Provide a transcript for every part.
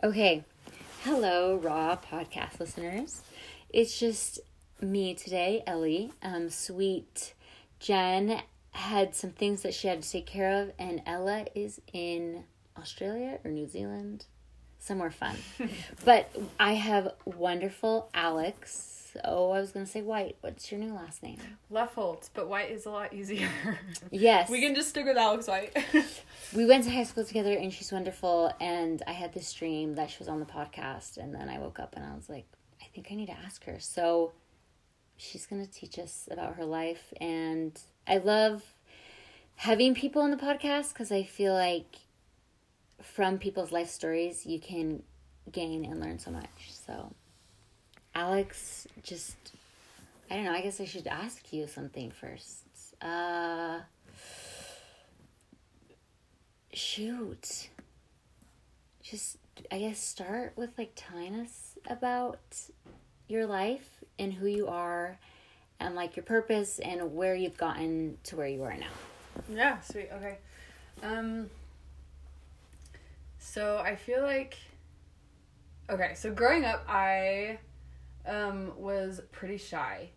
Okay. Hello, Raw podcast listeners. It's just me today, Ellie. Um, sweet Jen had some things that she had to take care of, and Ella is in Australia or New Zealand, somewhere fun. but I have wonderful Alex. Oh, I was going to say White. What's your new last name? Leffoltz, but White is a lot easier. Yes. we can just stick with Alex White. we went to high school together and she's wonderful and i had this dream that she was on the podcast and then i woke up and i was like i think i need to ask her so she's going to teach us about her life and i love having people on the podcast because i feel like from people's life stories you can gain and learn so much so alex just i don't know i guess i should ask you something first uh shoot just i guess start with like telling us about your life and who you are and like your purpose and where you've gotten to where you are now yeah, sweet. Okay. Um so I feel like Okay, so growing up I um was pretty shy.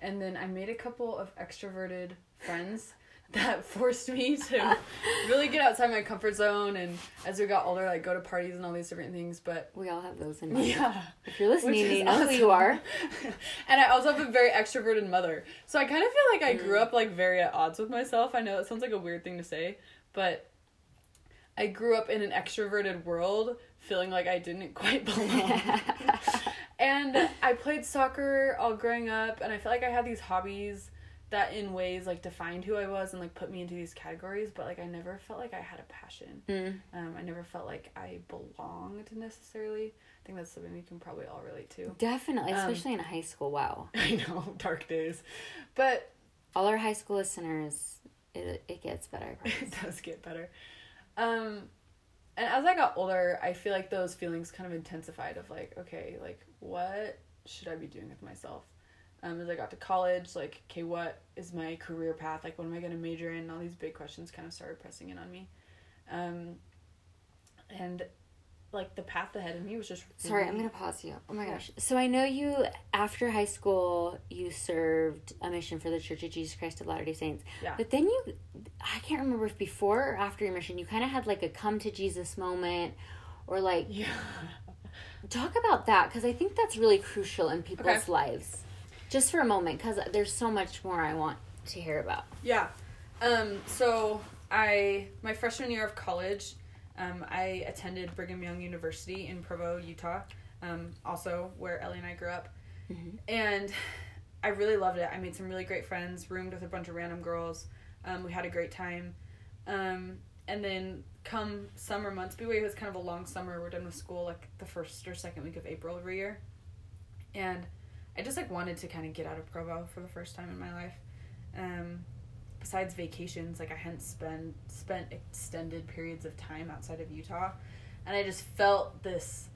And then I made a couple of extroverted friends that forced me to really get outside my comfort zone and as we got older like go to parties and all these different things but we all have those in mind yeah if you're listening you know who you are and I also have a very extroverted mother. So I kind of feel like I grew Mm. up like very at odds with myself. I know it sounds like a weird thing to say, but I grew up in an extroverted world feeling like I didn't quite belong. And I played soccer all growing up and I feel like I had these hobbies that in ways like defined who I was and like put me into these categories, but like I never felt like I had a passion. Mm. Um, I never felt like I belonged necessarily. I think that's something we can probably all relate to. definitely Um, especially in high school wow I know, dark days. But all our high school listeners it, it gets better I it does get better. Um and as I got older, I feel like those feelings kind of intensified of like, okay, like what should I be doing with myself? Um, as I got to college, like, okay, what is my career path? Like, what am I going to major in? All these big questions kind of started pressing in on me. Um, and, like, the path ahead of me was just. Sorry, I'm gonna pause you. Oh my gosh. So I know you after high school you served a mission for the Church of Jesus Christ of Latter Day Saints. Yeah. But then you, I can't remember if before or after your mission you kind of had like a come to Jesus moment, or like Yeah. talk about that because I think that's really crucial in people's Okay. lives. Just for a moment, because there's so much more I want to hear about. Yeah. Um, so I my freshman year of college, um, I attended Brigham Young University in Provo, Utah. Um, also where Ellie and I grew up. Mhm. And I really loved it. I made some really great friends, roomed with a bunch of random girls. Um, we had a great time. Um, and then come summer months, BYU was kind of a long summer. We're done with school like the first or second week of April every year. And I just like wanted to kind of get out of Provo for the first time in my life. Besides vacations, like I hadn't spent spent extended periods of time outside of Utah, and I just felt this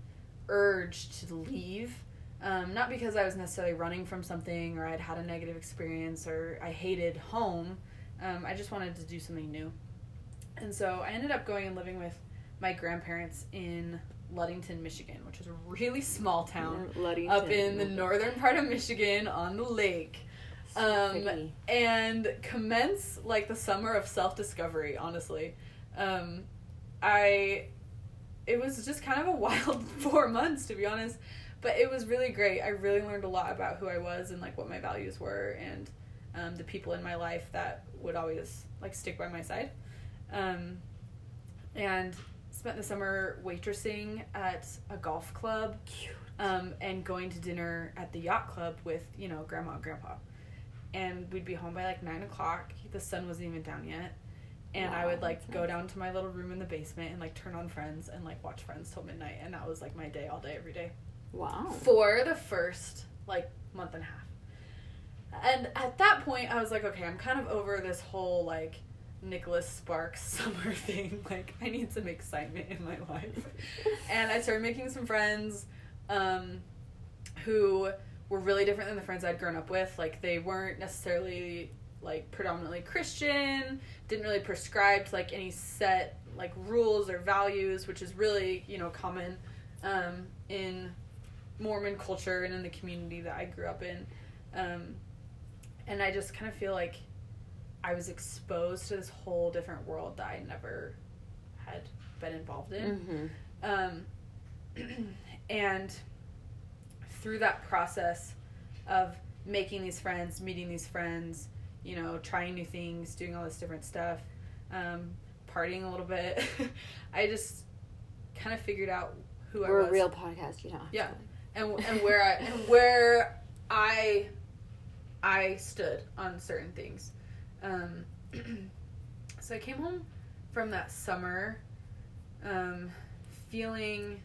urge to leave. Um, not because I was necessarily running from something or I'd had a negative experience or I hated home. Um, I just wanted to do something new. And so I ended up going and living with my grandparents in Ludington, Michigan, which is a really small town up in the northern part of Michigan on the lake. Um, and commence like the summer of self discovery, honestly. Um, I, it was just kind of a wild four months, to be honest, but it was really great. I really learned a lot about who I was and like what my values were and um, the people in my life that would always like stick by my side. Um, and spent the summer waitressing at a golf club Cute. um, and going to dinner at the yacht club with you know grandma and grandpa and we'd be home by like nine o'clock the sun wasn't even down yet and i would like go nice. down to my little room in the basement and like turn on friends and like watch friends till midnight and that was like my day all day every day Wow. for the first like month and a half and at that point i was like okay i'm kind of over this whole like Nicholas Sparks summer thing. Like, I need some excitement in my life. and I started making some friends um, who were really different than the friends I'd grown up with. Like, they weren't necessarily like predominantly Christian, didn't really prescribe to like any set like rules or values, which is really, you know, common um, in Mormon culture and in the community that I grew up in. Um, and I just kind of feel like I was exposed to this whole different world that I never had been involved in. Mm-hmm. Um, and through that process of making these friends, meeting these friends, you know, trying new things, doing all this different stuff, um, partying a little bit, I just kind of figured out who We're I was a real podcast, you know. Yeah. and and where I and where I I stood on certain things. Um, so I came home from that summer, um, feeling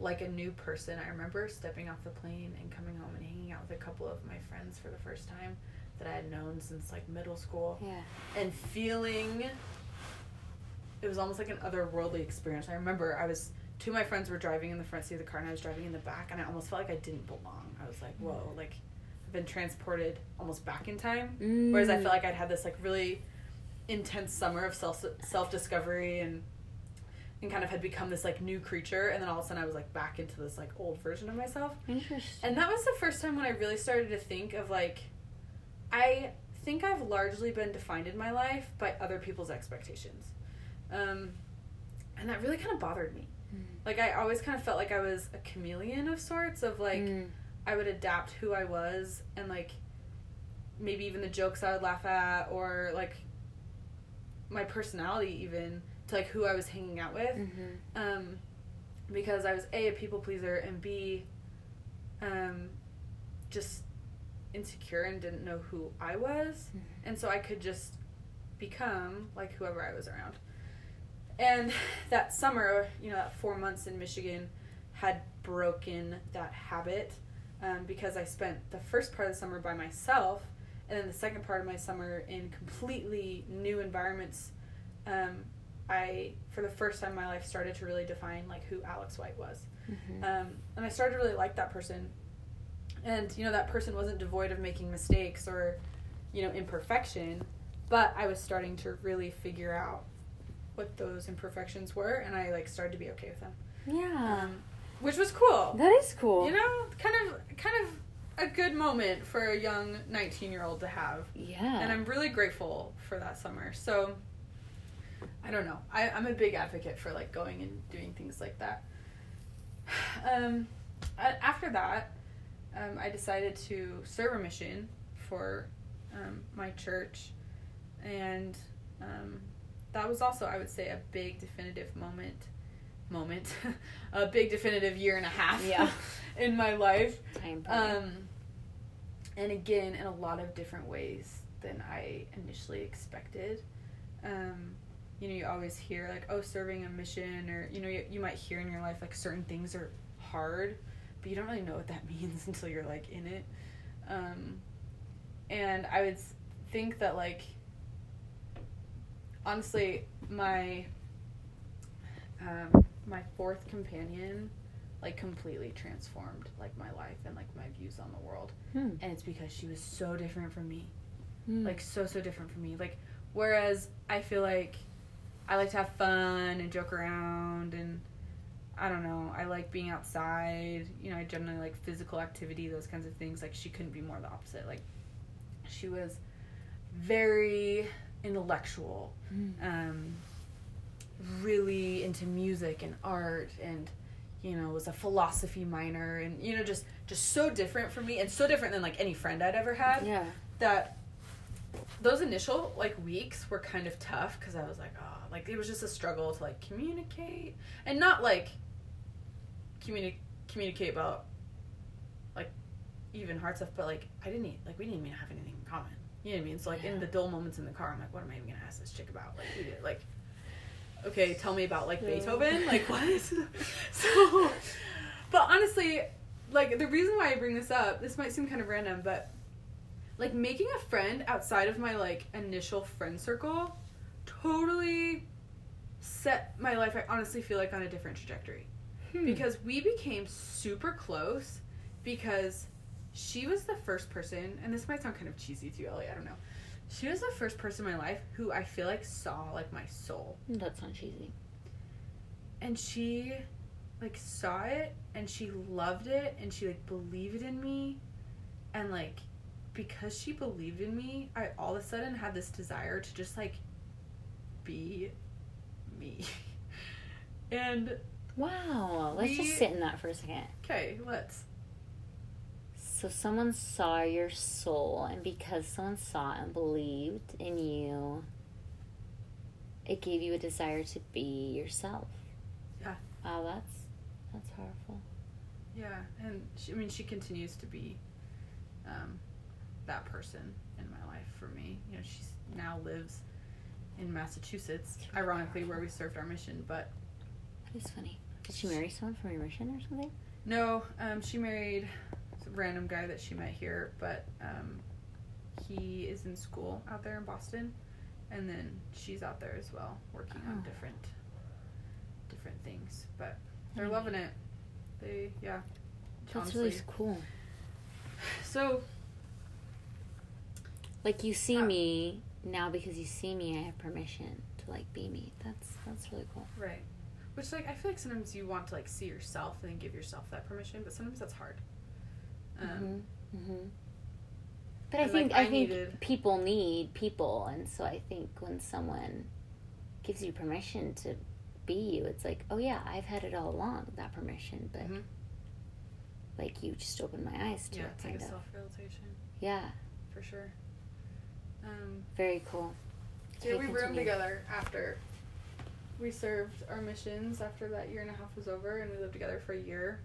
like a new person. I remember stepping off the plane and coming home and hanging out with a couple of my friends for the first time that I had known since like middle school Yeah. and feeling it was almost like an otherworldly experience. I remember I was two of my friends were driving in the front seat of the car and I was driving in the back and I almost felt like I didn't belong. I was like, whoa, like I've been transported almost back in time. Mm. Whereas I felt like I'd had this like really intense summer of self self discovery and and kind of had become this like new creature and then all of a sudden I was like back into this like old version of myself. Interesting. And that was the first time when I really started to think of like, I think I've largely been defined in my life by other people's expectations. Um, and that really kind of bothered me. Mm. Like, I always kind of felt like I was a chameleon of sorts, of like, Mm. I would adapt who I was and like maybe even the jokes I would laugh at or like my personality even to like who I was hanging out with Mhm. um, because I was a a people pleaser and b um, just insecure and didn't know who I was, Mhm. and so I could just become like whoever I was around. And that summer, you know, that four months in Michigan had broken that habit um, because I spent the first part of the summer by myself, and then the second part of my summer in completely new environments. Um, I, for the first time in my life, started to really define like who Alex White was, Mhm. um, and I started to really like that person. And you know that person wasn't devoid of making mistakes or, you know, imperfection, but I was starting to really figure out what those imperfections were, and I like started to be okay with them, yeah. um, which was cool. that is cool. You know, kind of, kind of a good moment for a young nineteen-year-old to have yeah. and I'm really grateful for that summer. So I don't know. I, I'm a big advocate for like going and doing things like that. Um, after that, um, I decided to serve a mission for um, my church, and um, that was also, I would say, a big definitive moment. Moment, a big definitive year and a half Yeah. in my life. Um, and again, in a lot of different ways than I initially expected. Um, you know, you always hear like, oh, serving a mission, or you know, you, you might hear in your life like certain things are hard, but you don't really know what that means until you're like in it. Um, and I would think that like, honestly, my um, my fourth companion like completely transformed like my life and like my views on the world Hmm. and it's because she was so different from me Hmm. like so so different from me like whereas i feel like i like to have fun and joke around and i don't know i like being outside you know i generally like physical activity those kinds of things like she couldn't be more the opposite like she was very intellectual Hmm. um, really into music and art and you know was a philosophy minor and you know just just so different from me and so different than like any friend i'd ever had yeah. that those initial like weeks were kind of tough because i was like oh like it was just a struggle to like communicate and not like communi- communicate about like even hard stuff but like i didn't like we didn't even have anything in common. You know what i mean? So like in the dull moments in the car i'm like what am i even gonna ask this chick about? Like we did like okay tell me about like Yeah. beethoven? Like what? So but honestly like the reason why i bring this up this might seem kind of random but like making a friend outside of my like initial friend circle totally set my life i honestly feel like on a different trajectory Hmm. because we became super close because she was the first person and this might sound kind of cheesy to you ellie i don't know she was the first person in my life who i feel like saw like my soul That's not cheesy. and she like saw it and she loved it and she like believed in me and like because she believed in me i all of a sudden had this desire to just like be me and Wow. Let's We- just sit in that for a second. okay let's So someone saw your soul, and because someone saw and believed in you, it gave you a desire to be yourself. Yeah. Wow, that's that's powerful. yeah and she, i mean she continues to be um that person in my life for me you know she now lives in massachusetts ironically where we served our mission but That is funny. Did she marry someone from your mission or something? No, um, she married a random guy that she met here, but um, he is in school out there in Boston, and then she's out there as well, working on Oh. different different things. But they're loving it. They yeah. That's really cool. So Like you see me now because you see me, I have permission to like be me. That's that's really cool. right, which like I feel like sometimes you want to like see yourself and then give yourself that permission, but sometimes that's hard. Um, hmm hmm But I think like, I, I think needed- people need people, and so I think when someone gives you permission to be you, it's like, oh yeah, I've had it all along, that permission, but Mhm. like you just opened my eyes to Yeah, it, it's like kind a of. self realization Yeah, for sure. Um, very cool. Yeah, we roomed together after we served our missions after that year and a half was over and we lived together for a year.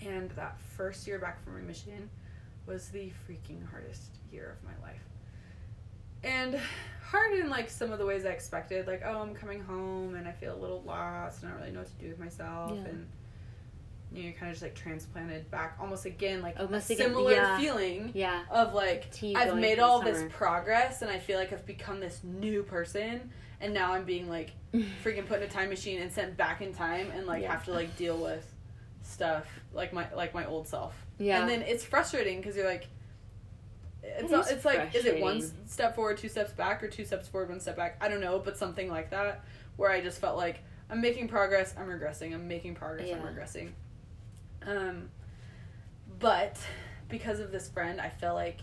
And that first year back from our mission was the freaking hardest year of my life. And hard in like some of the ways I expected, like, oh, I'm coming home and I feel a little lost and I don't really know what to do with myself Yeah. and you know, you're kind of just like transplanted back almost again like Almost a again, similar yeah. feeling Yeah, of like I've made all this progress and I feel like I've become this new person and now I'm being like freaking put in a time machine and sent back in time and like Yeah. have to like deal with stuff like my like my old self. yeah. And then it's frustrating because you're like it's It not, it's like is it one step forward, two steps back or two steps forward, one step back? I don't know, but something like that where I just felt like I'm making progress, I'm regressing, I'm making progress, I'm regressing. Um but because of this friend, I felt like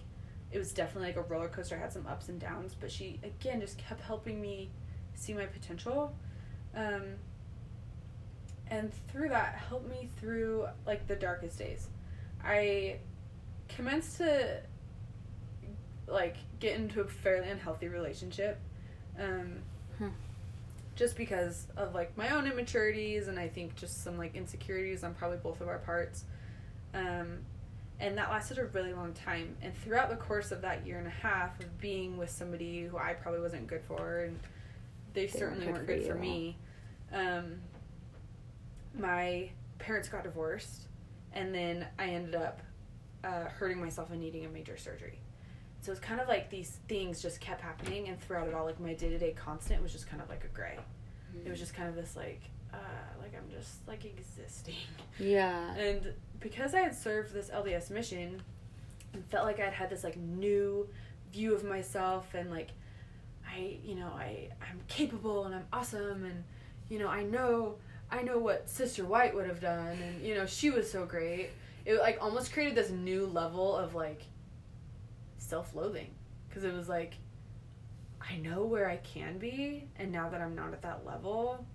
it was definitely like a roller coaster. I had some ups and downs, but she again just kept helping me see my potential. Um, and through that, helped me through like the darkest days. I commenced to like get into a fairly unhealthy relationship. Um, Hmm. Just because of like my own immaturities and I think just some like insecurities on probably both of our parts. Um, and that lasted a really long time. And throughout the course of that year and a half of being with somebody who I probably wasn't good for, and they, They certainly weren't weren't good good for for me, um, my parents got divorced, and then I ended up uh, hurting myself and needing a major surgery. So it's kind of like these things just kept happening, and throughout it all, like my day to day constant was just kind of like a gray. It was just kind of this like, uh, like I'm just like existing. yeah. And because I had served this LDS mission and felt like I'd had this like new view of myself and like I, you know, I I'm capable and I'm awesome and you know, I know I know what Sister White would have done and you know, she was so great. It like almost created this new level of like self-loathing because it was like I know where I can be and now that I'm not at that level,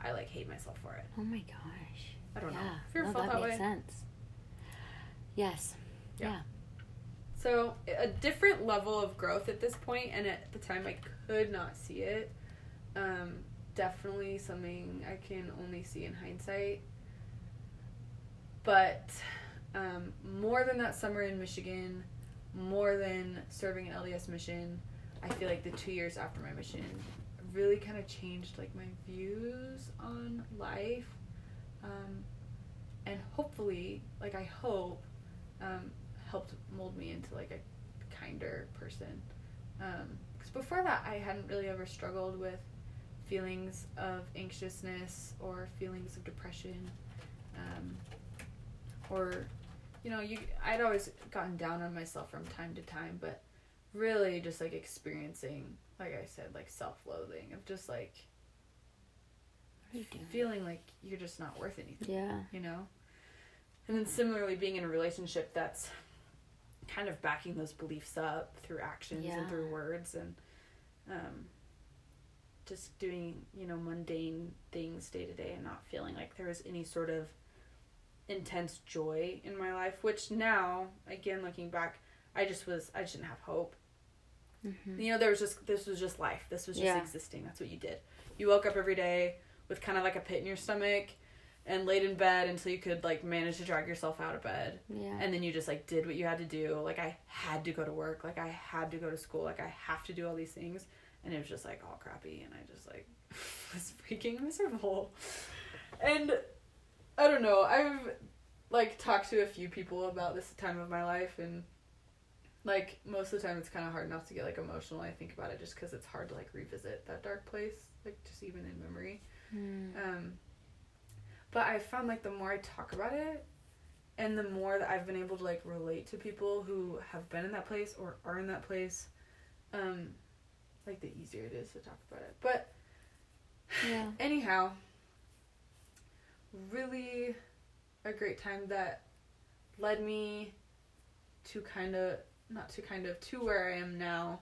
I like hate myself for it. Oh my gosh. I don't know. Yeah. You ever no, that that makes way? sense. Yes. Yeah. Yeah. So a different level of growth at this point, and at the time I could not see it. Um, definitely something I can only see in hindsight. But um, more than that summer in Michigan, more than serving an LDS mission, I feel like the two years after my mission really kind of changed like my views on life, um, and hopefully, like I hope, um, helped mold me into like a kinder person. Because before that, I hadn't really ever struggled with feelings of anxiousness or feelings of depression, um, or you know, you I'd always gotten down on myself from time to time, but really just like experiencing, like I said, like self-loathing of just like What are you doing? feeling like you're just not worth anything Yeah. you know? And then similarly, being in a relationship that's kind of backing those beliefs up through actions Yeah. and through words and um, just doing, you know, mundane things day to day and not feeling like there was any sort of intense joy in my life, which now, again, looking back, I just was, I just didn't have hope. Mm-hmm. You know, there was just, this was just life. This was just Yeah. existing. That's what you did. You woke up every day with kind of like a pit in your stomach and laid in bed until you could like manage to drag yourself out of bed Yeah. and then you just like did what you had to do like i had to go to work like i had to go to school like i have to do all these things and it was just like all crappy and i just like was freaking miserable and i don't know i've like talked to a few people about this time of my life and like most of the time it's kind of hard not to get like emotional when i think about it just because it's hard to like revisit that dark place like just even in memory Mm. um, but I found like the more I talk about it, and the more that I've been able to like relate to people who have been in that place or are in that place, um, like the easier it is to talk about it. But Yeah. anyhow, really a great time that led me to kind of not to kind of to where I am now.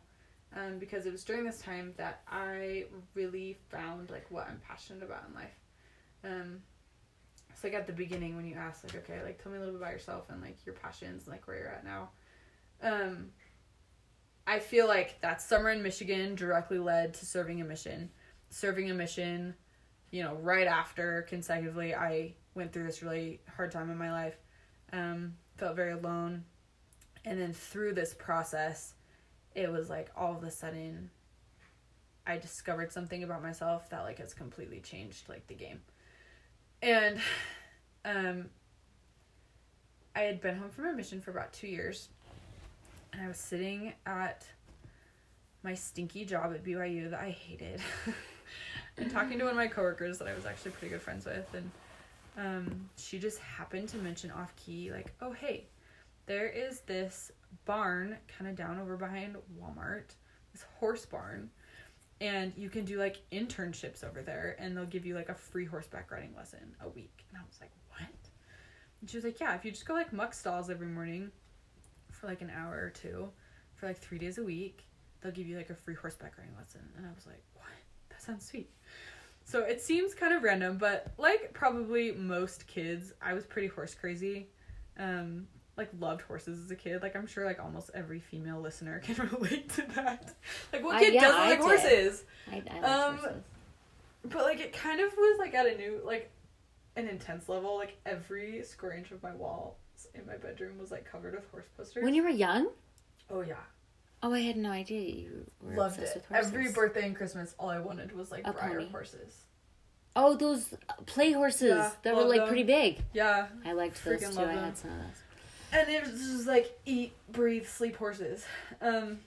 Um, because it was during this time that I really found like what I'm passionate about in life. Um, like at the beginning when you ask like, okay, like tell me a little bit about yourself and like your passions and like where you're at now. Um, I feel like that summer in Michigan directly led to serving a mission. Serving a mission, you know, right after consecutively, I went through this really hard time in my life. Um, felt very alone, and then through this process, it was like all of a sudden, I discovered something about myself that like has completely changed like the game. And, um, I had been home from a mission for about two years, and I was sitting at my stinky job at BYU that I hated, and talking to one of my coworkers that I was actually pretty good friends with, and um, she just happened to mention off key like, "Oh hey, there is this barn kind of down over behind Walmart, this horse barn." And you can do like internships over there, and they'll give you like a free horseback riding lesson a week. And I was like, what? And she was like, yeah, if you just go like muck stalls every morning for like an hour or two for like three days a week, they'll give you like a free horseback riding lesson. And I was like, what? Sounds sweet. So it seems kind of random, but like probably most kids, I was pretty horse crazy. Um, like loved horses as a kid. Like I'm sure like almost every female listener can relate to that. Like what kid yeah, doesn't I like did. horses? I, I like Um, horses. But like it kind of was like at a new like an intense level. Like every square inch of my wall in my bedroom was like covered with horse posters. When you were young? oh yeah, Oh, I had no idea you were loved obsessed it. with horses. Every birthday and Christmas, all I wanted was like A Breyer pony. horses. Oh, those play horses Yeah, that were love like them. pretty big. Yeah, I liked those Freaking too. love I them. had some of those. and it was just like eat, breathe, sleep horses. Um,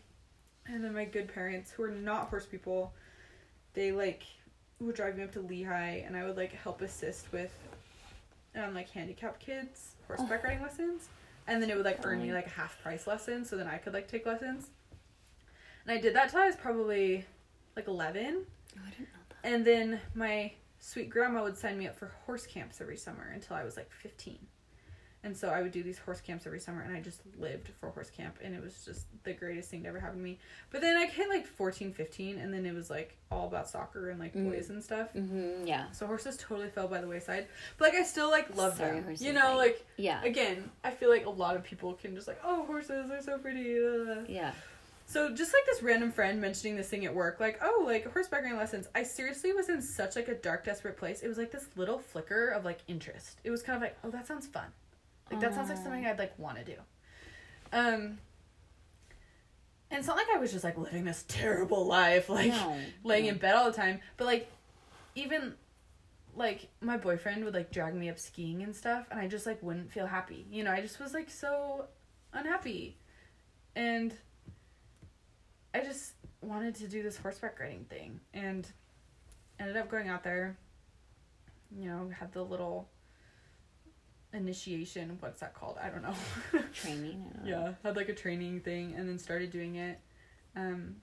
and then my good parents, who are not horse people, they like would drive me up to Lehi, and I would like help assist with, um, like handicapped kids horseback riding lessons, and then it would like earn me like a half price lesson, so then I could like take lessons. And I did that till I was probably like eleven, Oh, I didn't know that. and then my sweet grandma would sign me up for horse camps every summer until I was like 15. And so I would do these horse camps every summer and I just lived for horse camp and it was just the greatest thing to ever happen to me. But then I hit like 14, 15 and then it was like all about soccer and like Mm. boys and stuff. Mm-hmm, yeah. So horses totally fell by the wayside. But like I still like love Sorry, them. horses You know, died. like Yeah. again, I feel like a lot of people can just like, oh, horses are so pretty. uh." Yeah. So just like this random friend mentioning this thing at work, like, oh, like horseback riding lessons. I seriously was in such like a dark, desperate place. It was like this little flicker of like interest. It was kind of like, oh, that sounds fun. Like that sounds like something I'd like want to do. Um. And it's not like I was just like living this terrible life, like no. laying no. in bed all the time. But like, even like my boyfriend would like drag me up skiing and stuff, and I just like wouldn't feel happy. You know, I just was like so unhappy, and I just wanted to do this horseback riding thing, and ended up going out there. You know, had the little initiation. What's that called? I don't know. training. Don't know. Yeah, had like a training thing and then started doing it. Um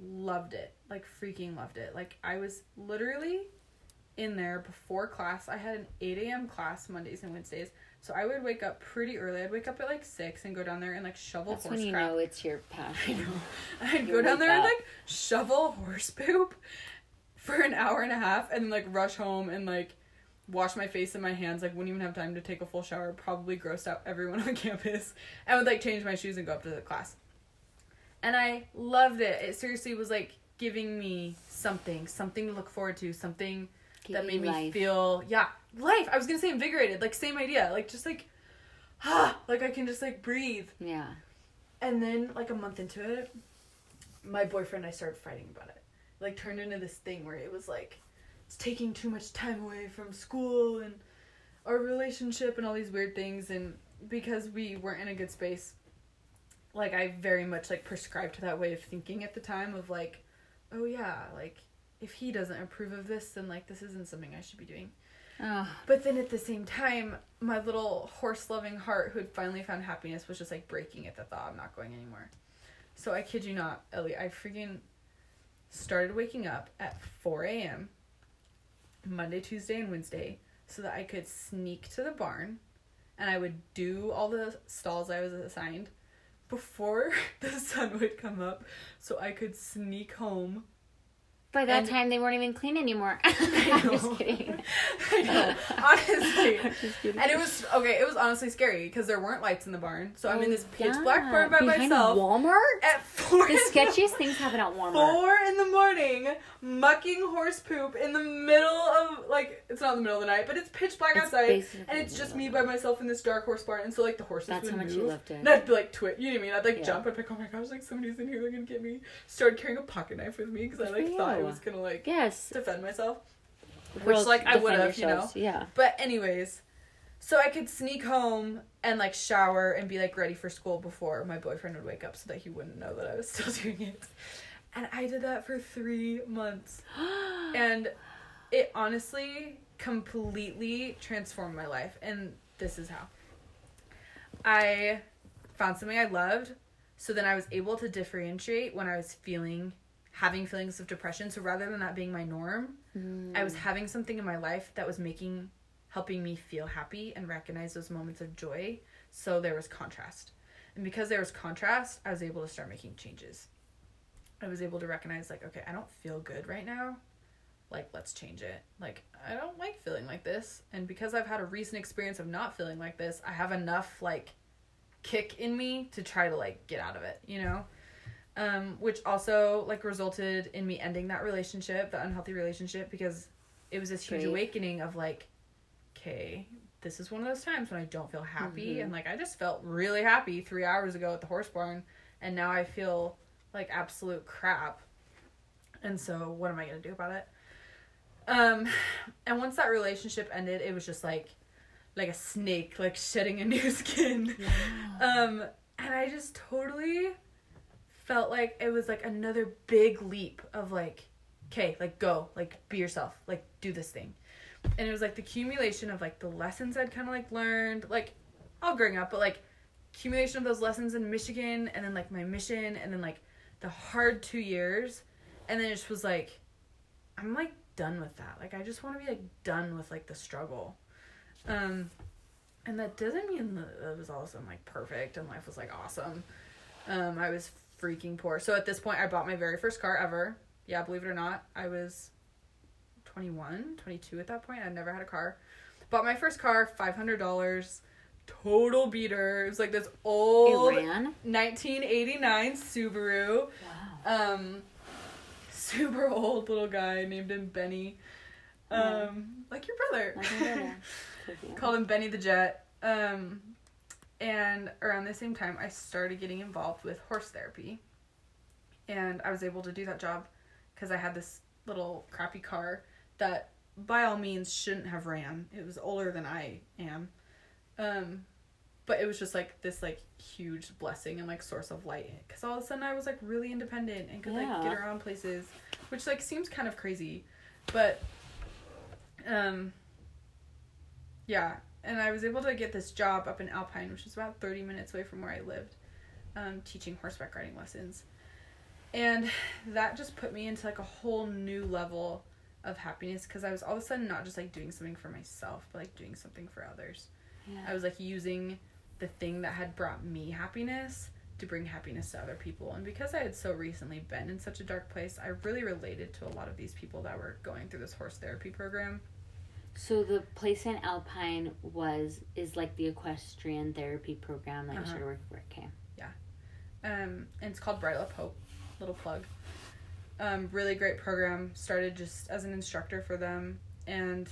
loved it. Like freaking loved it. Like I was literally in there before class. I had an 8 a.m. class Mondays and Wednesdays. So I would wake up pretty early. I'd wake up at like 6 and go down there and like shovel That's horse when you crap. know it's your passion. I'd You go down there and like shovel horse poop for an hour and a half and then like rush home and like wash my face and my hands. Like wouldn't even have time to take a full shower. Probably grossed out everyone on campus. And would like change my shoes and go up to the class. And I loved it. It seriously was like giving me something, something to look forward to, something that made me life. feel yeah life. I was gonna say invigorated. Like same idea. Like just like ah like I can just like breathe. Yeah. And then, like a month into it, my boyfriend and I started fighting about it. Like, turned into this thing where it was like, it's taking too much time away from school and our relationship and all these weird things. And because we weren't in a good space, like, I very much like prescribed to that way of thinking at the time of like, oh yeah, like, if he doesn't approve of this, then like, this isn't something I should be doing. Oh, But then at the same time, my little horse loving heart who had finally found happiness was just like breaking at the thought I'm not going anymore. So I kid you not, Ellie, I freaking started waking up at 4 a.m. Monday, Tuesday, and Wednesday so that I could sneak to the barn and I would do all the stalls I was assigned before the sun would come up so I could sneak home by that And- time they weren't even clean anymore. I I'm just kidding. I know, honestly. I'm just kidding. And it was okay. It was honestly scary because there weren't lights in the barn, so I'm in Oh, this pitch yeah. black barn by Behind myself Walmart. at four. The in sketchiest things happen at Walmart. Four in the morning, mucking horse poop in the middle of like it's not in the middle of the night, but it's pitch black It's outside, and it's just me by myself in this dark horse barn, and so like the horses That's would how much move. you loved it. And I'd be like twit, you know what I mean? I'd like Yeah. jump, I'd be like, oh my gosh, like somebody's in here, they're gonna get me. Started carrying a pocket knife with me because I like thought I was gonna like Yes. defend myself. Girls like, I would've, you know. Yeah. But anyways, so I could sneak home and like shower and be like ready for school before my boyfriend would wake up so that he wouldn't know that I was still doing it. And I did that for 3 months. And it honestly completely transformed my life and this is how. I found something I loved, so then I was able to differentiate when I was feeling having feelings of depression. So rather than that being my norm, Mm. I was having something in my life that was making helping me feel happy and recognize those moments of joy. So there was contrast. And because there was contrast, I was able to start making changes. I was able to recognize like, okay, I don't feel good right now. Like, let's change it. Like, I don't like feeling like this. And because I've had a recent experience of not feeling like this, I have enough like kick in me to try to like get out of it, you know? Um, which also like resulted in me ending that relationship, the unhealthy relationship, because it was this huge Great. awakening of like, okay, this is one of those times when I don't feel happy, Mhm. and like I just felt really happy three hours ago at the horse barn, and now I feel like absolute crap. And so, what am I gonna do about it? Um, and once that relationship ended, it was just like, like a snake, like shedding a new skin. Um, and I just totally felt like it was like another big leap of like, okay, like go, like be yourself, like do this thing. And it was like the accumulation of like the lessons I'd kind of like learned, like all growing up, but like accumulation of those lessons in Michigan and then like my mission and then like the hard two years. And then it just was like, I'm like done with that. Like I just want to be like done with like the struggle. Um, and that doesn't mean that it was all of like perfect and life was like awesome. Um, I was freaking poor. So at this point, I bought my very first car ever. Yeah, believe it or not, I was 21, 22 at that point. I'd never had a car. Bought my first car, $500. Total beater. It was like this old 1989 Subaru. Wow. Um, super old little guy named him Benny. Um, like your brother. Like my brother. Could. Called him Benny the Jet. Um, and around the same time, I started getting involved with horse therapy. And I was able to do that job because I had this little crappy car that, by all means, shouldn't have ran. It was older than I am. Um, but it was just like this like huge blessing and like source of light because all of a sudden I was like really independent and could like get around places, which like seems kind of crazy, but um yeah and i was able to get this job up in alpine which is about 30 minutes away from where i lived um, teaching horseback riding lessons and that just put me into like a whole new level of happiness because I was all of a sudden not just like doing something for myself, but like doing something for others. Yeah. I was like using the thing that had brought me happiness to bring happiness to other people. And because I had so recently been in such a dark place, I really related to a lot of these people that were going through this horse therapy program. So the place in Alpine was is like the equestrian therapy program that you Uh-huh. started working for. Okay. Um, and it's called Bridle Up Hope. Little plug. Um, really great program. Started just as an instructor for them and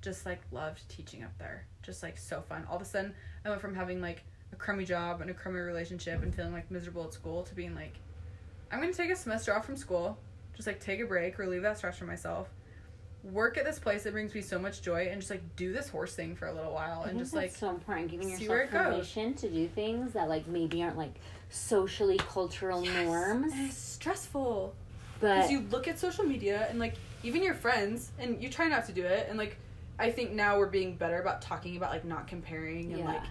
just like loved teaching up there. Just like so fun. All of a sudden, I went from having like a crummy job and a crummy relationship and feeling like miserable at school to being like, I'm gonna take a semester off from school, just like take a break, relieve that stress from myself, work at this place that brings me so much joy, and just like do this horse thing for a little while and just like so important giving yourself it goes. permission to do things that like maybe aren't like socially cultural norms, And it's stressful. but because you look at social media and like even your friends and you try not to do it and like i think now we're being better about talking about like not comparing and Yeah. like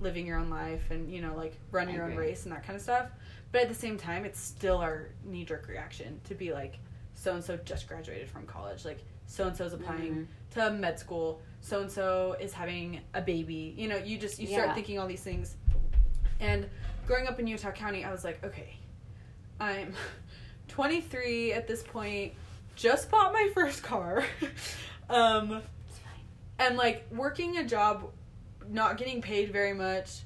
living your own life and you know like run your own race and that kind of stuff but at the same time it's still our knee-jerk reaction to be like so and so just graduated from college like so and so's applying Mhm. to med school. So and so is having a baby. You know you just you start Yeah. thinking all these things. And growing up in utah county i was like okay i'm 23 at this point just bought my first car. Um and like working a job not getting paid very much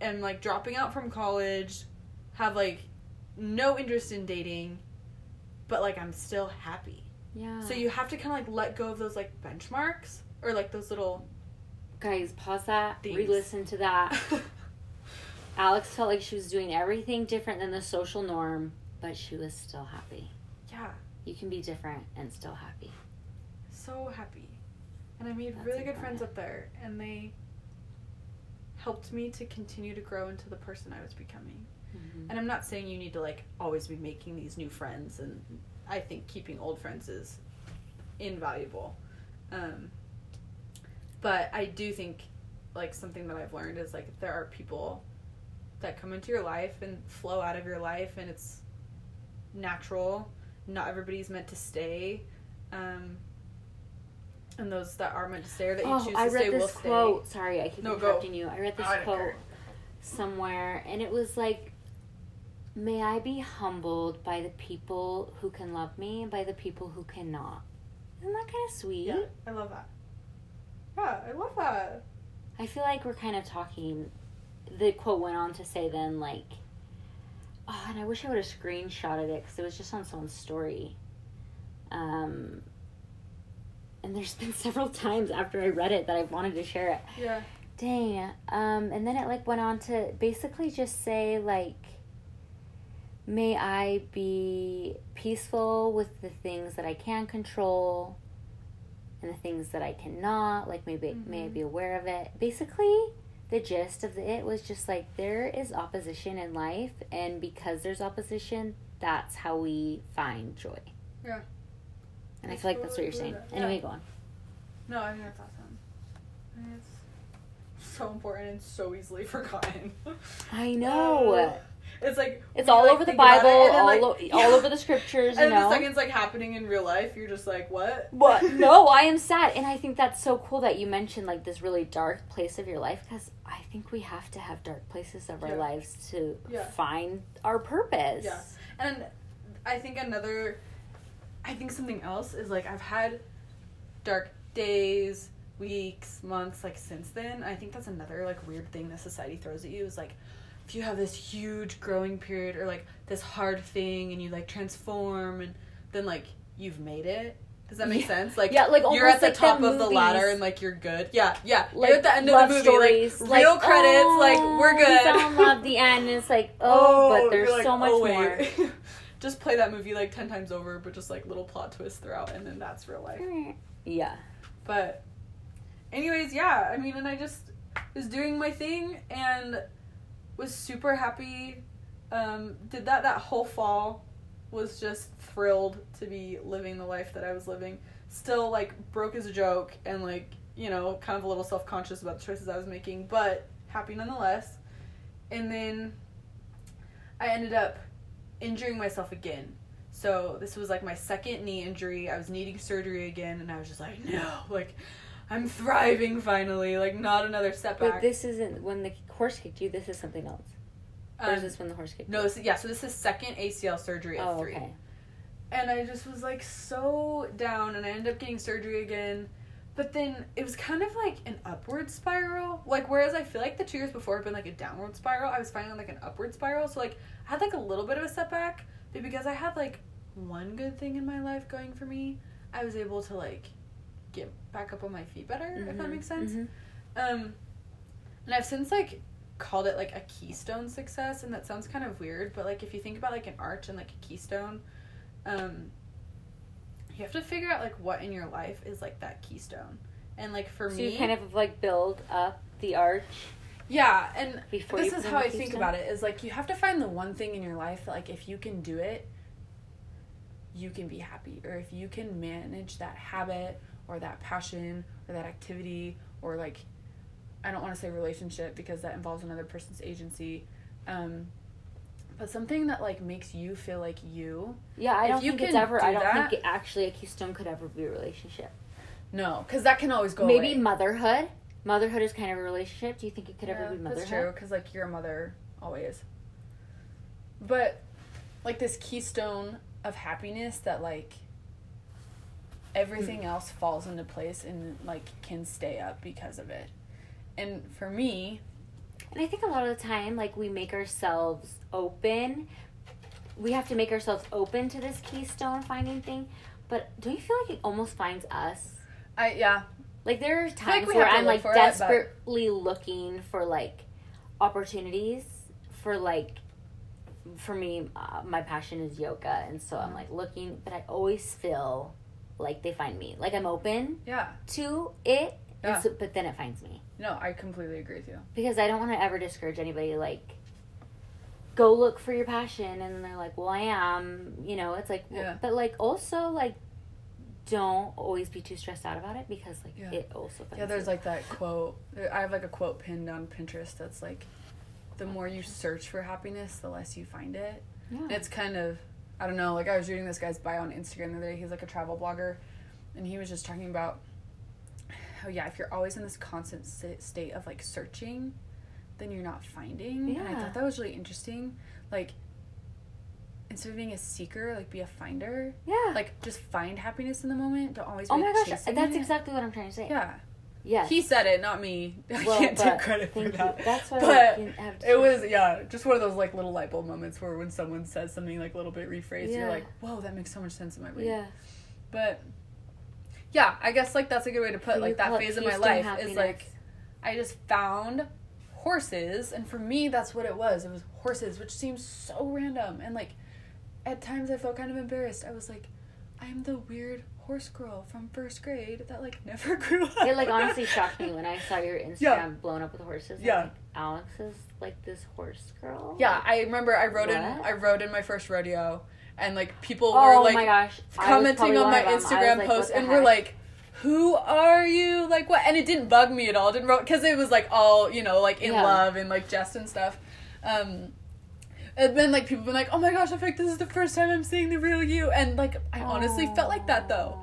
and like dropping out from college have like no interest in dating but like i'm still happy Yeah. so you have to kind of like let go of those like benchmarks or like those little guys pause that, Things. re-listen to that. Alex felt like she was doing everything different than the social norm, but she was still happy. yeah You can be different and still happy. so happy and i made That's really good friends up there and they helped me to continue to grow into the person i was becoming Mhm. and i'm not saying you need to like always be making these new friends and i think keeping old friends is invaluable um, but i do think like something that i've learned is like there are people that come into your life and flow out of your life and it's natural not everybody's meant to stay um, and those that are meant to stay or that you Oh, choose I to read stay will this stay quote. Sorry, I keep No, go. interrupting you. I read this I don't quote care. somewhere, and it was like, "May I be humbled by the people who can love me and by the people who cannot." Isn't that kind of sweet? yeah i love that yeah i love that I feel like we're kind of talking. The quote went on to say then, like, oh, and I wish I would have screenshotted it because it was just on someone's story. Um, and there's been several times after I read it that I've wanted to share it. yeah Dang. Um, and then it like went on to basically just say like, may I be peaceful with the things that I can control, and the things that I cannot. Like maybe may I Mhm. be aware of it. Basically, the gist of it was just like there is opposition in life, and because there's opposition, that's how we find joy. Yeah. And I That's feel like that's what you're saying. that. Anyway, Yeah. go on. No, I think that's awesome. I think it's so important and so easily forgotten. I know. Uh, it's like It's all like, over the it, Bible, then, all, like, o- yeah. all over the scriptures, you And know. the second it's like happening in real life, you're just like, what? But no, I am sad, and I think that's so cool that you mentioned like this really dark place of your life because I think we have to have dark places of our lives to Yeah. find our purpose. Yeah. And I think another, I think something else is like I've had dark days, weeks, months, like since then. I think that's another like weird thing that society throws at you is like if you have this huge growing period or like this hard thing and you like transform and then like you've made it. Does that make Yeah. sense? Like Yeah, like you're at the like top of the ladder and like you're good. Yeah, yeah. Like you're at the end of the movie, stories, like real credits, like oh, we're oh, good. We fell in love. The end. It's like oh, oh but there's so much oh, more. just play that movie like 10 times over, but just like little plot twists throughout, and then that's real life. Yeah. But, anyways, yeah, I mean, and I just was doing my thing and was super happy. Um, did that that whole fall, was just thrilled to be living the life that I was living. Still, like, broke as a joke and, like, you know, kind of a little self conscious about the choices I was making, but happy nonetheless. And then I ended up injuring myself again. So this was like my second knee injury. I was needing surgery again, and I was just like, no, like I'm thriving finally. Like not another setback. But this isn't when the horse kicked you. This is something else. Or is Um, this when the horse kicked no, you? this, yeah. So this is second ACL surgery at Oh, three. okay. and I just was like so down, and I ended up getting surgery again. But then it was kind of like an upward spiral. Like whereas I feel like the two years before had been like a downward spiral, I was finding like an upward spiral. So like I had like a little bit of a setback, but because I had like one good thing in my life going for me, I was able to like get back up on my feet better. If that Mhm, makes sense. mhm. Um, and I've since like called it like a keystone success, and that sounds kind of weird, but like if you think about like an arch and like a keystone, um, you have to figure out like what in your life is like that keystone, and like for So me, you kind of like build up the arch yeah, and before this is how I think about it is like you have to find the one thing in your life that like if you can do it, you can be happy, or if you can manage that habit or that passion or that activity or like I don't want to say relationship because that involves another person's agency. Um, but something that like makes you feel like you. Yeah, I don't think it's ever. do I don't that- think it, actually a keystone could ever be a relationship. No, because that can always go Maybe away. motherhood. Motherhood is kind of a relationship. Do you think it could Yeah, ever be motherhood? That's true, because like you're a mother always. But like this keystone of happiness that like everything else falls into place and like can stay up because of it. And for me, And I think a lot of the time, like we make ourselves open. We have to make ourselves open to this keystone finding thing. But don't you feel like it almost finds us? I yeah, Like there are like times we where I'm like for it, but- desperately looking for like opportunities for like for me uh, my passion is yoga and so I'm like looking but I always feel like they find me. Like I'm open yeah. to it Yeah. and so, but then it finds me. No, I completely agree with you. because I don't want to ever discourage anybody. Like, go look for your passion, and they're like, "Well, I am," you know. It's like, well, Yeah. but like also like, don't always be too stressed out about it because like Yeah. it also. Yeah, there's you. like that quote. I have like a quote pinned on Pinterest that's like, the more you search for happiness, the less you find it. yeah. It's kind of, I don't know, like I was reading this guy's bio on Instagram the other day. He's like a travel blogger. And he was just talking about how, yeah, if you're always in this constant state of like searching, then you're not finding. And I thought that was really interesting. Like, instead of being a seeker, like be a finder. yeah. Like, just find happiness in the moment. Don't always oh my gosh, that's it. exactly what I'm trying to say. Yeah. Yes. He said it, not me. I Well, can't take credit for that. you. That's why But we can have to. It was yeah, just one of those like little light bulb moments where when someone says something like a little bit rephrased, Yeah. you're like, "Whoa, that makes so much sense in my brain." Yeah. But yeah, I guess like that's a good way to put So like that phase of my life happiness. is like I just found horses, and for me that's what it was. It was horses, which seems so random, and like at times I felt kind of embarrassed. I was like, I'm the weird horse girl from first grade that like never grew up. It like honestly shocked me when I saw your Instagram Yeah. blown up with horses. Yeah. like, Alex is like this horse girl. Yeah, I remember I rode in I rode in my first rodeo and like people Oh were like my gosh. Commenting on my of them. I was Instagram like, post and were like who are you? Like what? And it didn't bug me at all. Didn't because it was like all, you know, like in Yeah. love and like jest and stuff. Um and then like people been like, "Oh my gosh, I feel like this is the first time I'm seeing the real you." And like I honestly felt like that though.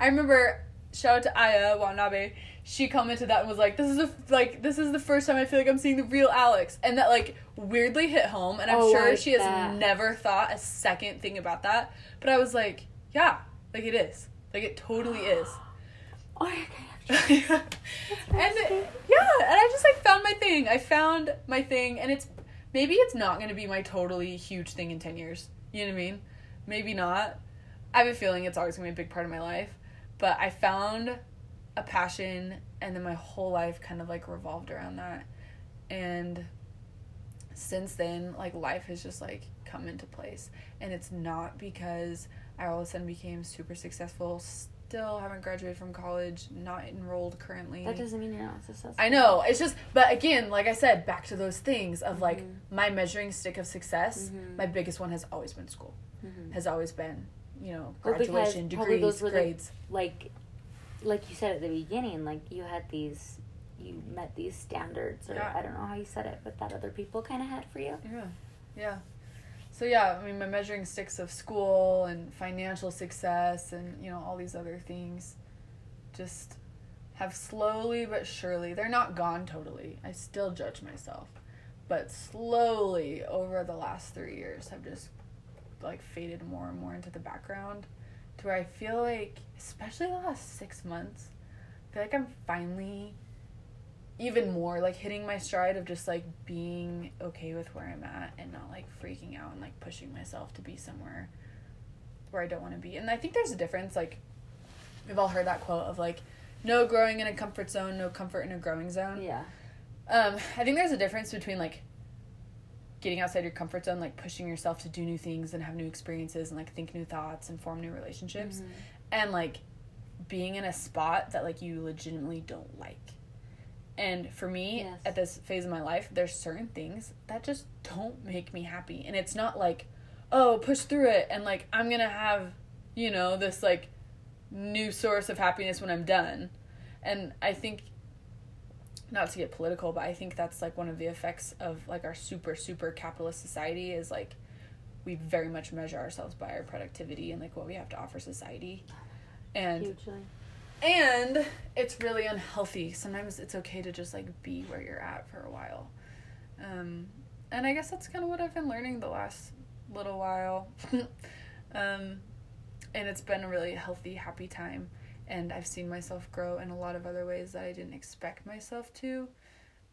I remember shout out to Aya Watanabe. She commented that and was like, "This is the like this is the first time I feel like I'm seeing the real Alex," and that like weirdly hit home. And I'm Oh, sure she has that. never thought a second thing about that. But I was like, "Yeah, like it is. Like it totally is." Oh, kind of and yeah, and I just like found my thing. I found my thing, and it's maybe it's not gonna be my totally huge thing in ten years. You know what I mean? Maybe not. I have a feeling it's always gonna be a big part of my life, but I found a passion, and then my whole life kind of like revolved around that, and since then, like life has just like come into place, and it's not because I all of a sudden became super successful. Still haven't graduated from college, not enrolled currently. That doesn't mean you're not successful. I know. It's just, but again, like I said, back to those things of like Mhm. my measuring stick of success. Mhm. My biggest one has always been school. Mhm. Has always been, you know, graduation, degrees, were the- grades. Like, like you said at the beginning, like you had these, you met these standards, or Yeah. I don't know how you said it, but that other people kind of had for you. Yeah, yeah. so yeah, I mean, my measuring sticks of school and financial success and you know all these other things, just have slowly but surely. They're not gone totally. I still judge myself, but slowly over the last three years have just like faded more and more into the background, to where I feel like, especially the last six months, I feel like I'm finally even more like hitting my stride of just like being okay with where I'm at and not like freaking out and like pushing myself to be somewhere where I don't want to be. And I think there's a difference like we've all heard that quote of like no growing in a comfort zone, no comfort in a growing zone. Yeah. Um I think there's a difference between like getting outside your comfort zone, like pushing yourself to do new things and have new experiences and like think new thoughts and form new relationships Mhm. and like being in a spot that like you legitimately don't like. And for me, Yes. at this phase of my life, there's certain things that just don't make me happy. And it's not like, oh, push through it and like I'm going to have, you know, this like new source of happiness when I'm done. And I think not to get political, but I think that's like one of the effects of like our super super capitalist society is like we very much measure ourselves by our productivity and like what we have to offer society. And Hugely. and it's really unhealthy. Sometimes it's okay to just like be where you're at for a while. Um, and I guess that's kind of what I've been learning the last little while. um, and it's been a really healthy, happy time. And I've seen myself grow in a lot of other ways that I didn't expect myself to.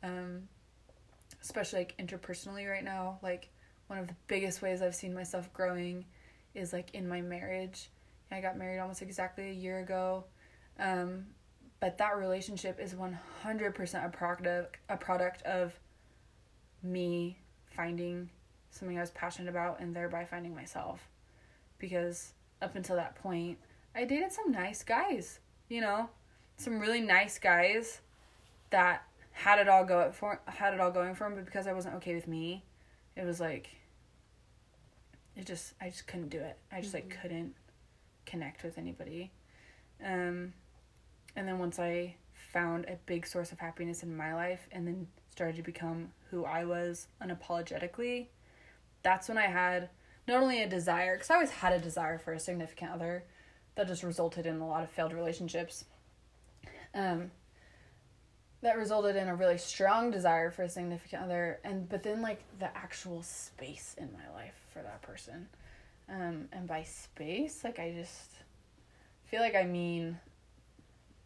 Um, especially like interpersonally right now. Like one of the biggest ways I've seen myself growing is like in my marriage. I got married almost exactly a year ago. Um, but that relationship is 100% a product a product of me finding something I was passionate about and thereby finding myself. Because up until that point, I dated some nice guys, you know, some really nice guys that had it all go for had it all going for them, but because I wasn't okay with me, it was like it just I just couldn't do it. I just like couldn't connect with anybody. Um and then once I found a big source of happiness in my life and then started to become who I was unapologetically, that's when I had not only a desire, because I always had a desire for a significant other that just resulted in a lot of failed relationships. Um, that resulted in a really strong desire for a significant other, and but then like the actual space in my life for that person. Um, and by space, like I just feel like I mean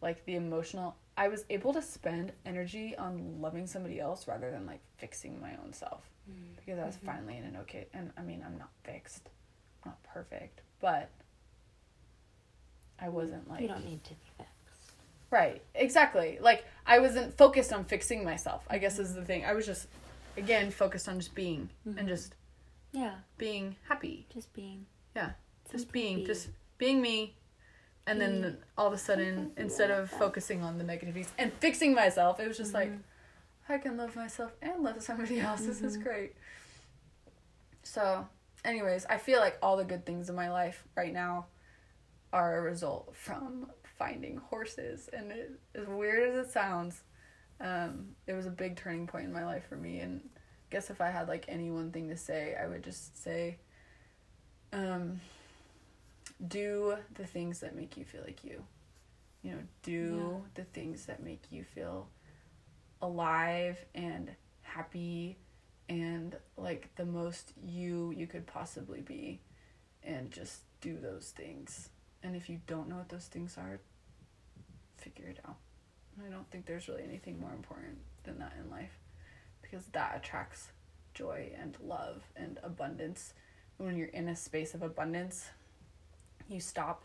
like the emotional I was able to spend energy on loving somebody else rather than like fixing my own self because I was finally in an okay and I mean I'm not fixed. I'm not perfect, but I wasn't like you don't need to be fixed. Right. Exactly. Like I wasn't focused on fixing myself. I guess is the thing. I was just again focused on just being mm-hmm. and just Yeah, being happy. just being. Yeah. Just being be. just being me. And then all of a sudden instead of focusing on the negativities and fixing myself, it was just like mm-hmm. I can love myself and love somebody else. This is mm-hmm. great. So, anyways, I feel like all the good things in my life right now are a result from finding horses. And it, as weird as it sounds, um, it was a big turning point in my life for me. And I guess if I had like any one thing to say, I would just say, um, do the things that make you feel like you. You know, do the things that make you feel alive and happy and like the most you you could possibly be and just do those things and if you don't know what those things are figure it out i don't think there's really anything more important than that in life because that attracts joy and love and abundance when you're in a space of abundance you stop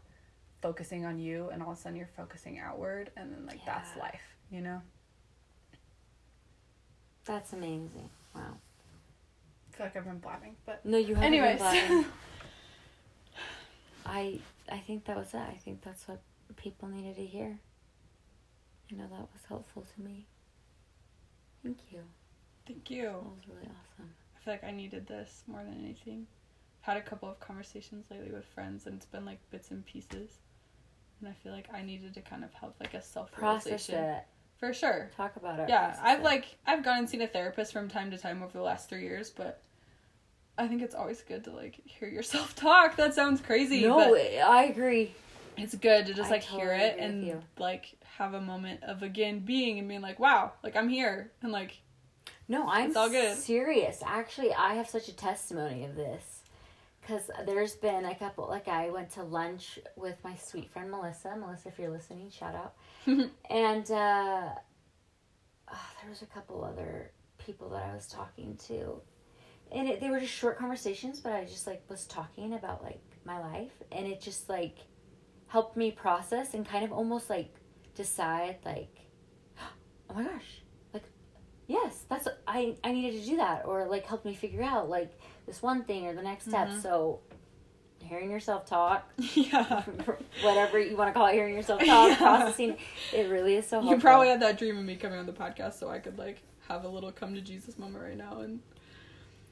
focusing on you and all of a sudden you're focusing outward and then like that's life you know That's amazing. Wow. I feel like I've been blabbing, but No, you haven't anyways. I I think that was it. I think that's what people needed to hear. I know that was helpful to me. Thank you. Thank you. That was really awesome. I feel like I needed this more than anything. I've had a couple of conversations lately with friends, and it's been like bits and pieces. And I feel like I needed to kind of have like a self Process it. for sure. Talk about it. Yeah, I've it. like I've gone and seen a therapist from time to time over the last three years, but I think it's always good to like hear yourself talk. That sounds crazy. No, but I agree. it's good to just I like hear it and like have a moment of again being and being like, wow, like I'm here and like No, I'm It's all good. serious. Actually, I have such a testimony of this because there's been a couple. Like I went to lunch with my sweet friend Melissa. Melissa, if you're listening, shout out. and uh, oh, there was a couple other people that I was talking to, and it, they were just short conversations. But I just like was talking about like my life, and it just like helped me process and kind of almost like decide like, oh my gosh, like yes, that's I I needed to do that, or like helped me figure out like this one thing or the next step. Mhm. So hearing yourself talk, yeah. whatever you want to call it, hearing yourself talk, Yeah. processing, it really is so helpful. You probably had that dream of me coming on the podcast so I could like have a little come to Jesus moment right now and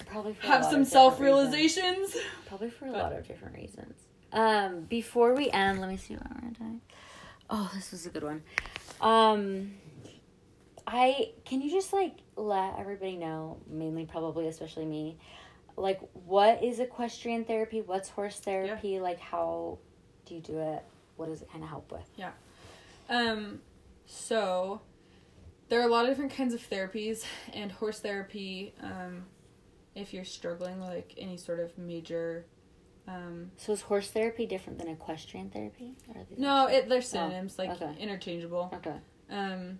probably have some self realizations. Probably for a But- lot of different reasons. Um, before we end, let me see what we're doing. Oh, this was a good one. Um, I can you just like let everybody know, mainly probably especially me, like what is equestrian therapy? What's horse therapy? Like how do you do it? What does it kind of help with? Yeah. Um, so there are a lot of different kinds of therapies, and horse therapy. Um, if you're struggling with like any sort of major, um, So is horse therapy different than equestrian therapy? Or are they the no, it they're synonyms, like okay. interchangeable. Okay. Um,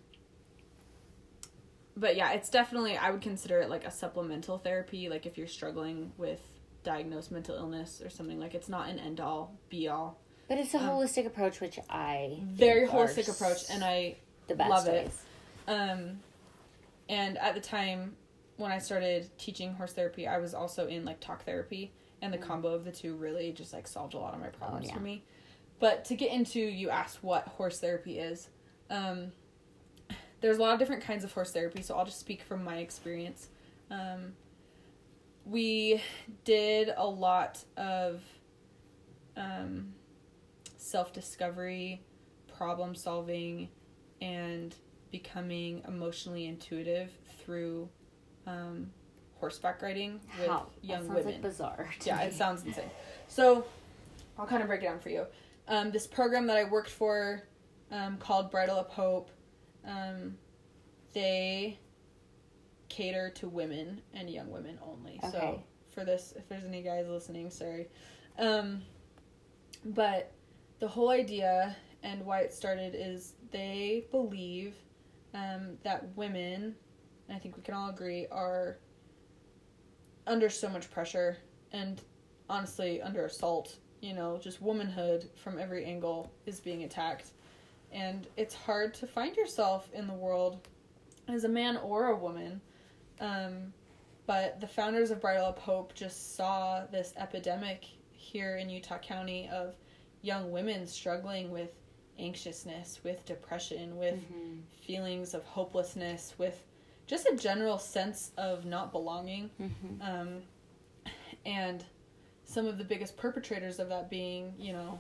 but yeah, it's definitely I would consider it like a supplemental therapy. Like if you're struggling with diagnosed mental illness or something, like it's not an end all be all. But it's a Um, holistic approach, which I Very holistic approach, and I the best love it. Um, and at the time when I started teaching horse therapy, I was also in like talk therapy, and the Mm. combo of the two really just like solved a lot of my problems yeah. for me. But to get into, you asked what horse therapy is. Um, there's a lot of different kinds of horse therapy, so I'll just speak from my experience. Um, we did a lot of um, self discovery, problem solving, and becoming emotionally intuitive through um, horseback riding with How? young women. like bizarre. yeah, me. it sounds insane. So I'll kind of break it down for you. Um, this program that I worked for um, called Bridle Up Hope, um, they cater to women and young women only. So for this, if there's any guys listening, sorry. Um, but the whole idea and why it started is they believe um, that women, and I think we can all agree, are under so much pressure and honestly under assault. You know, just womanhood from every angle is being attacked. And it's hard to find yourself in the world as a man or a woman. Um, but the founders of Bridle Up Hope just saw this epidemic here in Utah County of young women struggling with anxiousness, with depression, with Mhm. feelings of hopelessness, with just a general sense of not belonging. Mhm. Um, and some of the biggest perpetrators of that being, you know,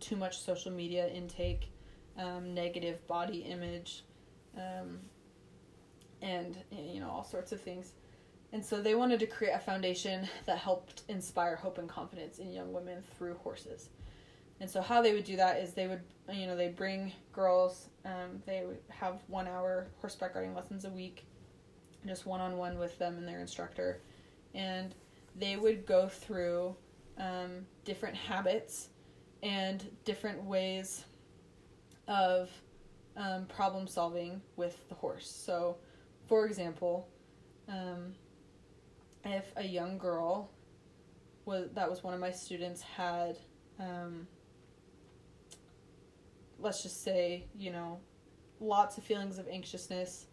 too much social media intake, um, negative body image, um, and, you know, all sorts of things. And so they wanted to create a foundation that helped inspire hope and confidence in young women through horses. And so how they would do that is they would, you know, they bring girls, um, they would have one hour horseback riding lessons a week, just one on one with them and their instructor. And they would go through um, different habits and different ways of um, problem solving with the horse. So, for example, um, if a young girl was that was one of my students had um, let's just say you know lots of feelings of anxiousness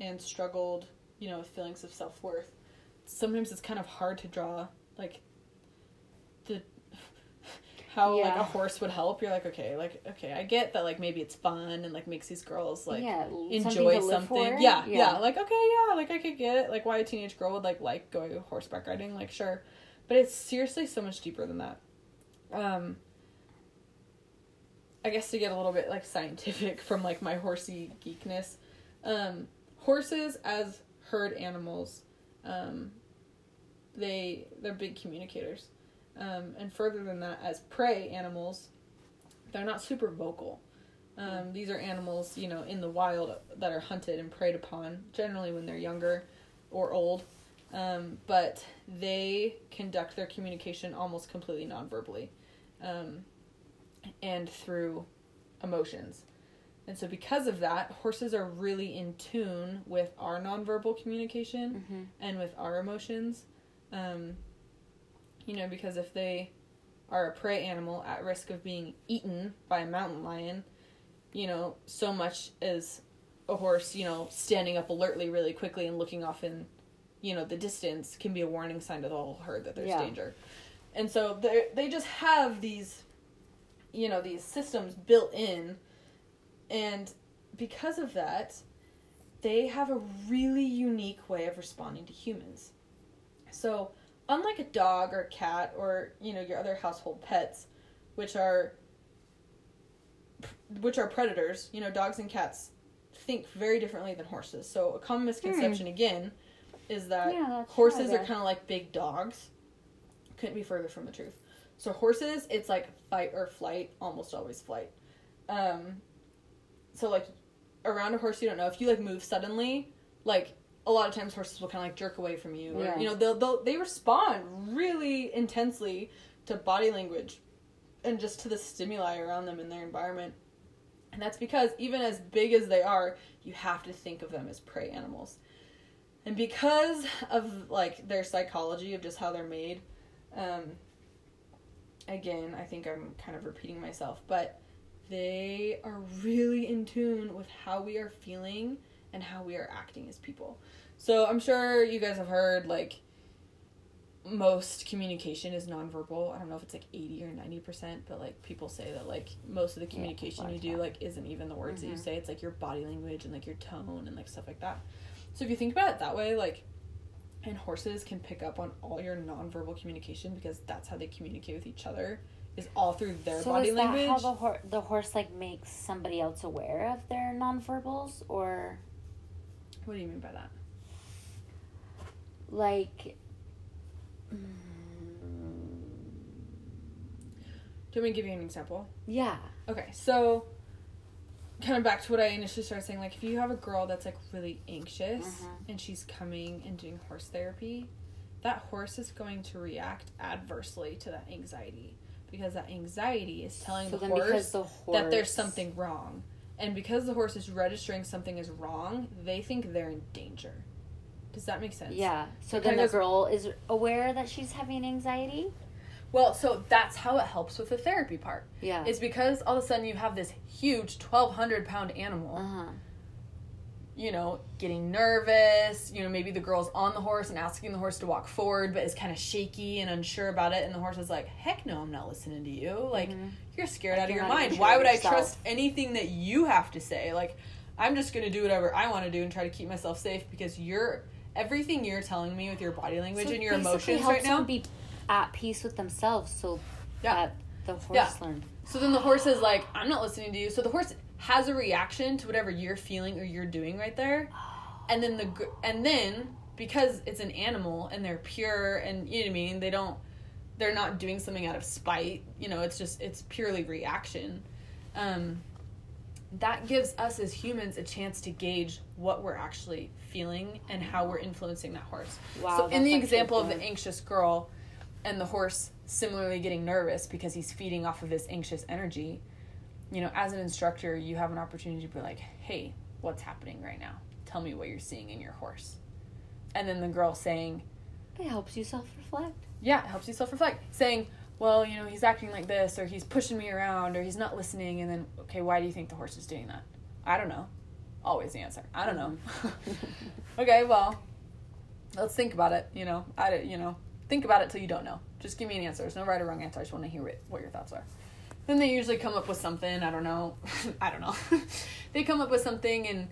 and struggled you know feelings of self-worth sometimes it's kind of hard to draw like the how like a horse would help you're like okay like okay i get that like maybe it's fun and like makes these girls like yeah, enjoy something. for. Yeah, yeah, Like okay, yeah, like I could get it. Like why a teenage girl would like like going horseback riding, like sure. But it's seriously so much deeper than that. Um I guess to get a little bit like scientific from like my horsey geekness. Um horses as herd animals um they they're big communicators. Um, and further than that, as prey animals, they're not super vocal. Um, these are animals, you know, in the wild that are hunted and preyed upon, generally when they're younger or old. Um, but they conduct their communication almost completely non-verbally um, and through emotions. And so, because of that, horses are really in tune with our nonverbal communication Mm-hmm. and with our emotions. Um, you know, because if they are a prey animal at risk of being eaten by a mountain lion, you know, so much as a horse, you know, standing up alertly really quickly and looking off in, you know, the distance can be a warning sign to the whole herd that there's Yeah. danger. And so they they just have these, you know, these systems built in, and because of that, they have a really unique way of responding to humans. So, unlike a dog or a cat or, you know, your other household pets, which are which are predators, you know, dogs and cats think very differently than horses. So, a common misconception again is that Yeah, horses are kind of like big dogs. Couldn't be further from the truth. So horses, it's like fight or flight, almost always flight. Um, so like around a horse, you don't know if you like move suddenly, like a lot of times horses will kind of like jerk away from you, or Yeah. you know they'll, they'll they respond really intensely to body language and just to the stimuli around them in their environment. And that's because even as big as they are, you have to think of them as prey animals. And because of like their psychology of just how they're made, um, again, I think I'm kind of repeating myself, but they are really in tune with how we are feeling and how we are acting as people. So I'm sure you guys have heard like most communication is nonverbal. I don't know if it's like 80 or 90%, but like people say that like most of the communication lot you do like isn't even the words that you Mhm. say. It's like your body language and like your tone and like stuff like that. So if you think about it that way, like and horses can pick up on all your nonverbal communication because that's how they communicate with each other is all through their So body is language. that how the, hor- the horse like makes somebody else aware of their nonverbals, or what do you mean by that? like? mm, Do you want me to give you an example? Yeah. Okay, so kind of back to what I initially started saying, like if you have a girl that's like really anxious Mhm. and she's coming and doing horse therapy, that horse is going to react adversely to that anxiety because that anxiety is telling so the horse the horse that there's something wrong. And because the horse is registering something is wrong, they think they're in danger. Does that make sense? Yeah. So It then the goes- girl is aware that she's having anxiety. Well, so that's how it helps with the therapy part. Yeah. Is because all of a sudden you have this huge 1200 pound animal Uh huh. You know, getting nervous. You know, maybe the girl's on the horse and asking the horse to walk forward, but is kind of shaky and unsure about it. And the horse is like, heck no, I'm not listening to you. Like, Mhm. you're scared Like, out of your mind. Why would I trust anything that you have to say? Like, I'm just going to do whatever I want to do and try to keep myself safe because you're. Everything you're telling me with your body language So and your emotions helps right now. them be at peace with themselves, so Yeah. that the horse Yeah. So then the horse is like, I'm not listening to you. So the horse has a reaction to whatever you're feeling or you're doing right there. And then the and then because it's an animal and they're pure and you know what I mean, they don't they're not doing something out of spite. You know, it's just it's purely reaction. Um that gives us as humans a chance to gauge what we're actually feeling and how we're influencing that horse. Wow. so in the example of the anxious girl and the horse similarly getting nervous because he's feeding off of this anxious energy, you know, as an instructor, you have an opportunity to be like, "Hey, what's happening right now? Tell me what you're seeing in your horse." And then the girl saying, it helps you self reflect. yeah, it helps you self reflect. Saying, well, you know, he's acting like this, or he's pushing me around, or he's not listening, and then, okay, why do you think the horse is doing that? I don't know. Always the answer. I don't know. Mm-hmm. okay, well, let's think about it. You know, I, you know, think about it till you don't know. Just give me an answer. There's no right or wrong answer. I just want to hear what your thoughts are. Then they usually come up with something. I don't know. I don't know. they come up with something and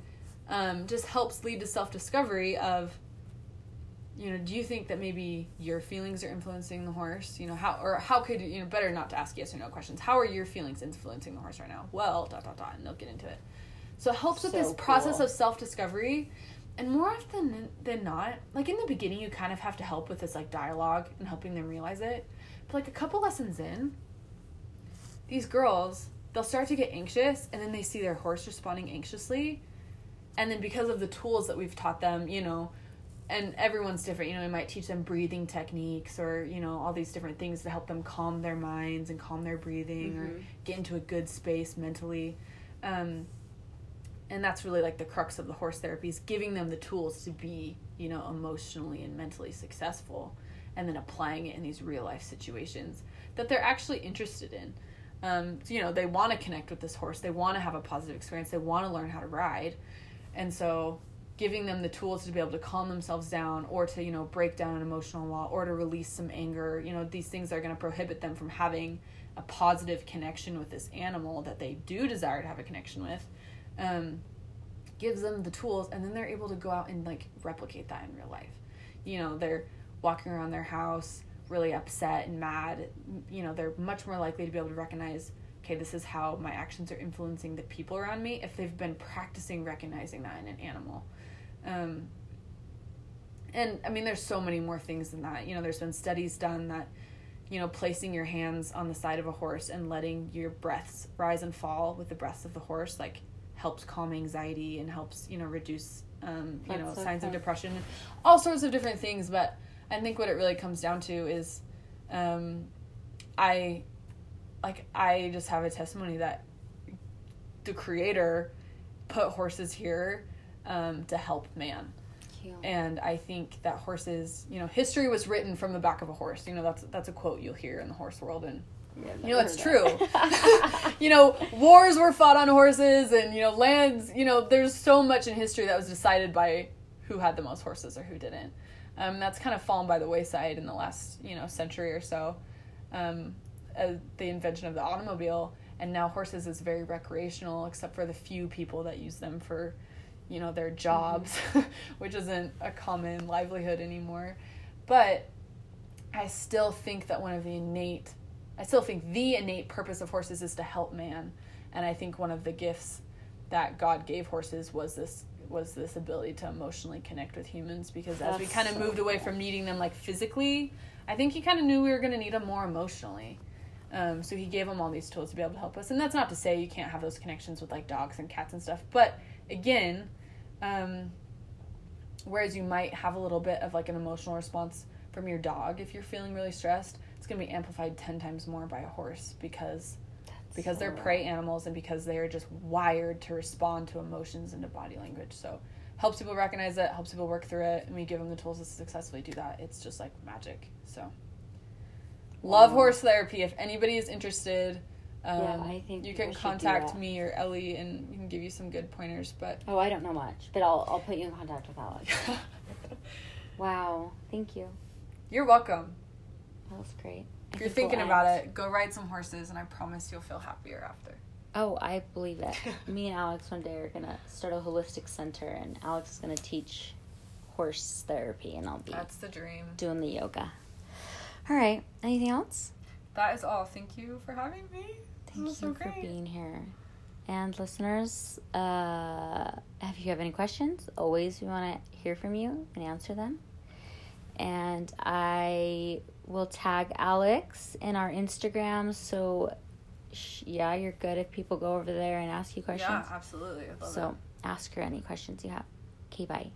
um, just helps lead to self discovery of you know, do you think that maybe your feelings are influencing the horse? You know, how or how could you know better not to ask yes or no questions. How are your feelings influencing the horse right now? Well, dot dot dot, and they'll get into it. So it helps with So this process of self discovery, and more often than not, like in the beginning, you kind of have to help with this like dialogue and helping them realize it. But like a couple lessons in, these girls they'll start to get anxious, and then they see their horse responding anxiously, and then because of the tools that we've taught them, you know, and everyone's different. You know, we might teach them breathing techniques or you know all these different things to help them calm their minds and calm their breathing mm-hmm. or get into a good space mentally. Um, and that's really like the crux of the horse therapy is giving them the tools to be you know emotionally and mentally successful and then applying it in these real life situations that they're actually interested in um, so, you know they want to connect with this horse they want to have a positive experience they want to learn how to ride. And so giving them the tools to be able to calm themselves down or to you know break down an emotional wall or to release some anger you know these things are going to prohibit them from having a positive connection with this animal that they do desire to have a connection with um, gives them the tools and then they're able to go out and like replicate that in real life. You know they're walking around their house really upset and mad you know they're much more likely to be able to recognize okay this is how my actions are influencing the people around me if they've been practicing recognizing that in an animal um, and i mean there's so many more things than that you know there's been studies done that you know placing your hands on the side of a horse and letting your breaths rise and fall with the breaths of the horse like helps calm anxiety and helps you know reduce um, you That's know so signs fun. of depression, all sorts of different things. But I think what it really comes down to is, um, I, like I just have a testimony that the creator put horses here um, to help man. And I think that horses, you know, history was written from the back of a horse. You know, that's that's a quote you'll hear in the horse world, and yeah, you know, it's true. you know, wars were fought on horses, and you know, lands. You know, there's so much in history that was decided by who had the most horses or who didn't. Um, that's kind of fallen by the wayside in the last you know century or so. Um, uh, the invention of the automobile, and now horses is very recreational, except for the few people that use them for, you know, their jobs, mm-hmm. which isn't a common livelihood anymore. But I still think that one of the innate I still think the innate purpose of horses is to help man, and I think one of the gifts that God gave horses was this was this ability to emotionally connect with humans because That's as we kind of so moved away from needing them like physically, I think he kind of knew we were going to need them more emotionally. Um, so he gave them all these tools to be able to help us, and that's not to say you can't have those connections with like dogs and cats and stuff, but again, um, whereas you might have a little bit of like an emotional response from your dog if you're feeling really stressed it's going to be amplified 10 times more by a horse because because so they're prey animals and because they are just wired to respond to emotions and to body language so helps people recognize it helps people work through it and we give them the tools to successfully do that it's just like magic so love horse therapy if anybody is interested um, yeah, I think you can contact me or Ellie, and we can give you some good pointers. But oh, I don't know much, but I'll I'll put you in contact with Alex. wow, thank you. You're welcome. That was great. If you're thinking about it, go ride some horses, and I promise you'll feel happier after. Oh, I believe it. Me and Alex one day are gonna start a holistic center, and Alex is gonna teach horse therapy, and I'll be that's the dream doing the yoga. All right. Anything else? That is all. Thank you for having me. Thank you so for being here. And listeners, uh, if you have any questions, always we want to hear from you and answer them. And I we'll tag Alex in our Instagram. So, sh- yeah, you're good if people go over there and ask you questions. Yeah, absolutely. so, it. ask her any questions you have. Okay, bye.